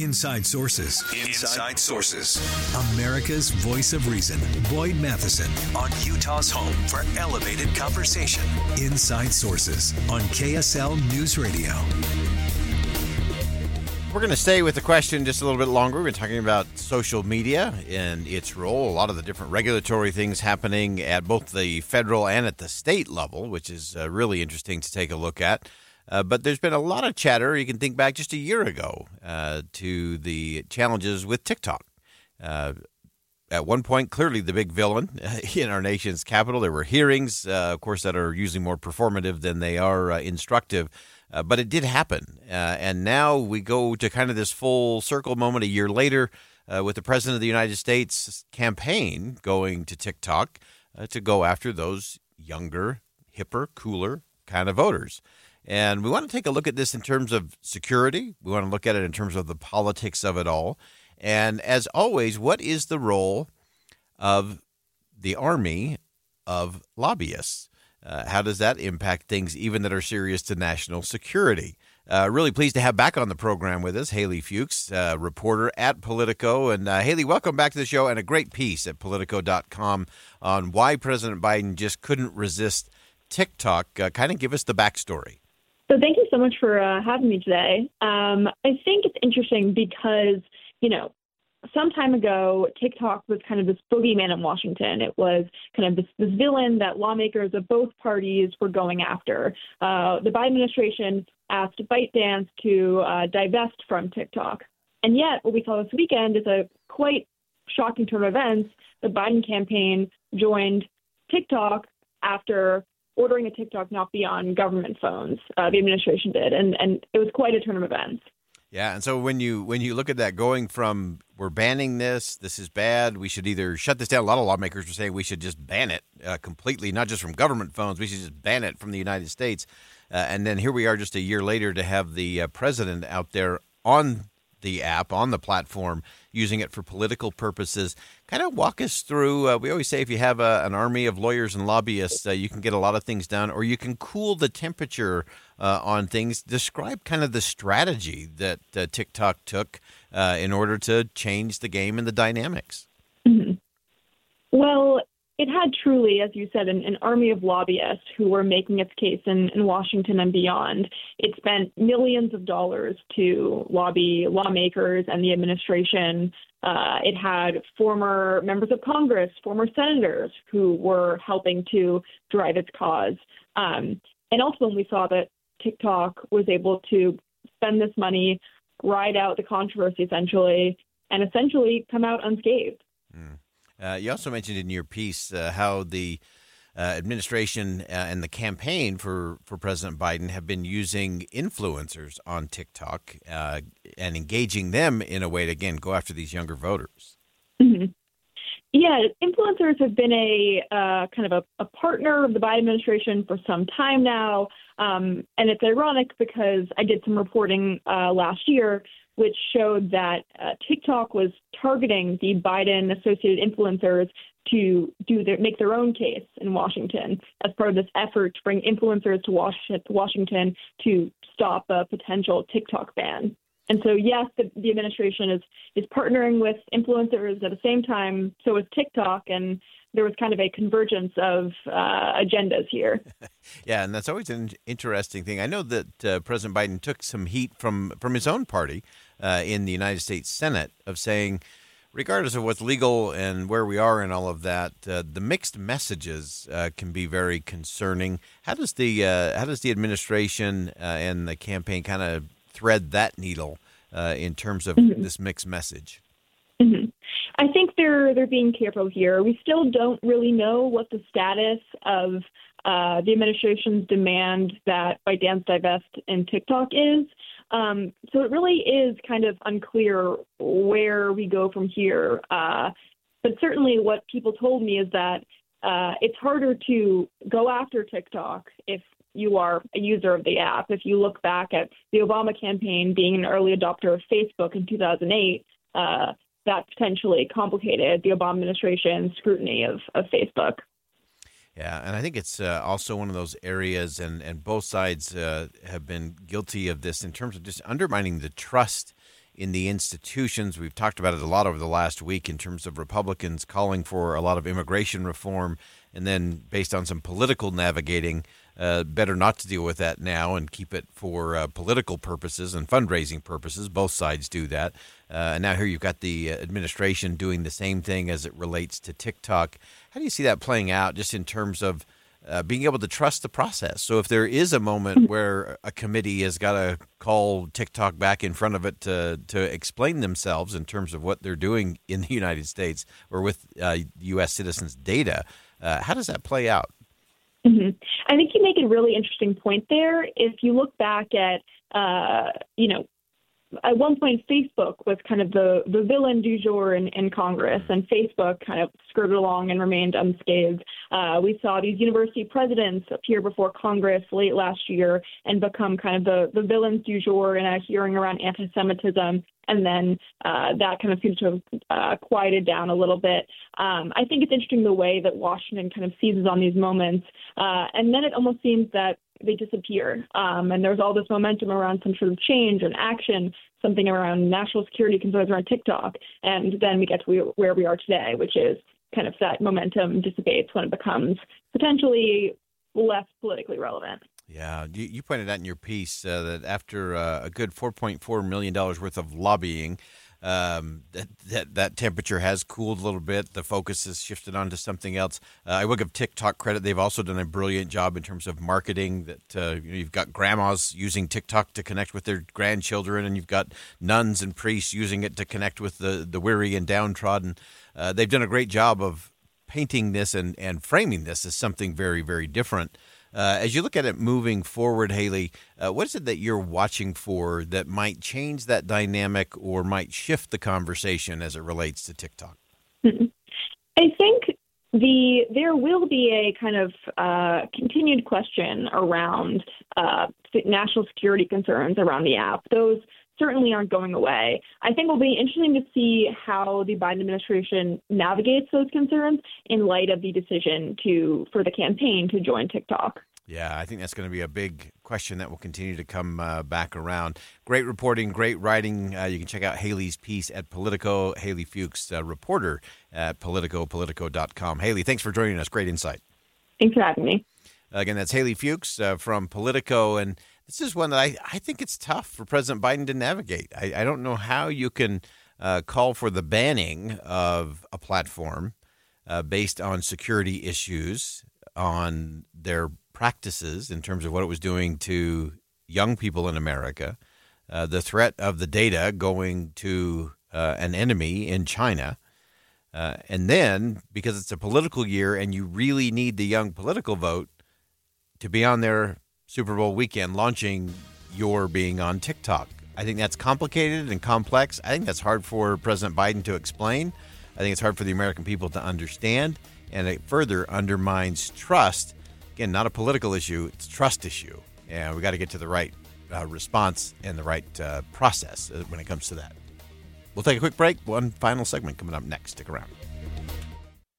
Inside Sources. Inside Sources. America's voice of reason. Boyd Matheson on Utah's home for elevated conversation. Inside Sources on KSL News Radio. We're going to stay with the question just a little bit longer. We've been talking about social media and its role, a lot of the different regulatory things happening at both the federal and at the state level, which is uh, really interesting to take a look at. Uh, but there's been a lot of chatter. You can think back just a year ago uh, to the challenges with TikTok. Uh, at one point, clearly the big villain in our nation's capital. There were hearings, uh, of course, that are usually more performative than they are uh, instructive. But it did happen. and now we go to kind of this full circle moment a year later with the President of the United States campaign going to TikTok to go after those younger, hipper, cooler kind of voters. And we want to take a look at this in terms of security. We want to look at it in terms of the politics of it all. And as always, what is the role of the army of lobbyists? Uh, how does that impact things, even that are serious to national security? Uh, really pleased to have back on the program with us Hailey Fuchs, uh, reporter at Politico. And uh, Hailey, welcome back to the show and a great piece at Politico.com on why President Biden just couldn't resist TikTok. Uh, kind of give us the backstory. So thank you so much for uh, having me today. Um, I think it's interesting because, you know, some time ago, TikTok was kind of this boogeyman in Washington. It was kind of this, this villain that lawmakers of both parties were going after. Uh, the Biden administration asked ByteDance to uh, divest from TikTok. And yet, what we saw this weekend is a quite shocking turn of events. The Biden campaign joined TikTok after ordering a TikTok not be on government phones. Uh, the administration did, and and it was quite a turn of events. Yeah, and so when you when you look at that, going from we're banning this, this is bad. We should either shut this down. A lot of lawmakers were saying we should just ban it uh, completely, not just from government phones. We should just ban it from the United States. Uh, and then here we are, just a year later, to have the uh, president out there on the app on the platform, using it for political purposes. Kind of walk us through. Uh, we always say if you have a, an army of lawyers and lobbyists, uh, you can get a lot of things done, or you can cool the temperature uh, on things. Describe kind of the strategy that uh, TikTok took uh, in order to change the game and the dynamics. Mm-hmm. Well, it had truly, as you said, an, an, army of lobbyists who were making its case in, in, Washington and beyond. It spent millions of dollars to lobby lawmakers and the administration. Uh, it had former members of Congress, former senators who were helping to drive its cause. Um, and ultimately, we saw that TikTok was able to spend this money, ride out the controversy essentially, and essentially come out unscathed. Uh, you also mentioned in your piece uh, how the uh, administration uh, and the campaign for, for President Biden have been using influencers on TikTok uh, and engaging them in a way to, again, go after these younger voters. Mm-hmm. Yeah, influencers have been a uh, kind of a, a, partner of the Biden administration for some time now. Um, and it's ironic because I did some reporting last year which showed that uh, TikTok was targeting the Biden associated influencers to do their, make their own case in Washington as part of this effort to bring influencers to Washington to stop a potential TikTok ban. And so, yes, the, the administration is is partnering with influencers at the same time. So is TikTok, and there was kind of a convergence of uh, agendas here. yeah, and that's always an interesting thing. I know that uh, President Biden took some heat from from his own party uh, in the United States Senate of saying, regardless of what's legal and where we are in all of that, uh, the mixed messages uh, can be very concerning. How does the uh, how does the administration and the campaign kind of thread that needle in terms of mm-hmm. this mixed message? Mm-hmm. I think they're they're being careful here. We still don't really know what the status of uh, the administration's demand that ByteDance divest in TikTok is. Um, so it really is kind of unclear where we go from here. Uh, but certainly, what people told me is that uh, it's harder to go after TikTok if you are a user of the app. If you look back at the Obama campaign being an early adopter of Facebook in 2008, uh, that potentially complicated the Obama administration's scrutiny of, of Facebook. Yeah, and I think it's uh, also one of those areas, and, and both sides uh, have been guilty of this in terms of just undermining the trust in the institutions. We've talked about it a lot over the last week in terms of Republicans calling for a lot of immigration reform, and then based on some political navigating, uh, better not to deal with that now and keep it for uh, political purposes and fundraising purposes. Both sides do that. Uh, and now here you've got the administration doing the same thing as it relates to TikTok. How do you see that playing out just in terms of uh, being able to trust the process. So if there is a moment mm-hmm. where a committee has got to call TikTok back in front of it to to explain themselves in terms of what they're doing in the United States or with uh, U.S. citizens' data, uh, how does that play out? Mm-hmm. I think you make a really interesting point there. If you look back at, uh, you know, at one point, Facebook was kind of the, the villain du jour in, in Congress, and Facebook kind of skirted along and remained unscathed. Uh, we saw these university presidents appear before Congress late last year and become kind of the, the villains du jour in a hearing around anti Semitism. And then uh, that kind of seems to have uh, quieted down a little bit. Um, I think it's interesting the way that Washington kind of seizes on these moments. Uh, and then it almost seems that they disappear. Um, and there's all this momentum around some sort of change and action, something around national security concerns around TikTok. And then we get to where we are today, which is kind of that momentum dissipates when it becomes potentially less politically relevant. Yeah, you, you pointed out in your piece uh, that after uh, a good $4.4 million worth of lobbying, um, that, that, that temperature has cooled a little bit. The focus has shifted onto something else. Uh, I will give TikTok credit; they've also done a brilliant job in terms of marketing. That uh, you know, you've got grandmas using TikTok to connect with their grandchildren, and you've got nuns and priests using it to connect with the the weary and downtrodden. Uh, they've done a great job of painting this and and framing this as something very very different. Uh, as you look at it moving forward, Hailey, uh, what is it that you're watching for that might change that dynamic or might shift the conversation as it relates to TikTok? I think the there will be a kind of uh, continued question around uh, national security concerns around the app. Those certainly aren't going away. I think it'll be interesting to see how the Biden administration navigates those concerns in light of the decision to for the campaign to join TikTok. Yeah, I think that's going to be a big question that will continue to come uh, back around. Great reporting, great writing. Uh, you can check out Hailey's piece at Politico. Hailey Fuchs, uh, reporter at Politico, politico.com. Hailey, thanks for joining us. Great insight. Thanks for having me. Again, that's Hailey Fuchs uh, from Politico. And this is one that I, I think it's tough for President Biden to navigate. I, I don't know how you can uh, call for the banning of a platform uh, based on security issues, on their practices in terms of what it was doing to young people in America, uh, the threat of the data going to uh, an enemy in China. Uh, and then, because it's a political year and you really need the young political vote to be on their Super Bowl weekend launching your being on TikTok. I think that's complicated and complex. I think that's hard for President Biden to explain. I think it's hard for the American people to understand, and it further undermines trust. Again, not a political issue; it's trust issue, and we got to get to the right uh, response and the right uh, process uh, when it comes to that. We'll take a quick break. One final segment coming up next. Stick around.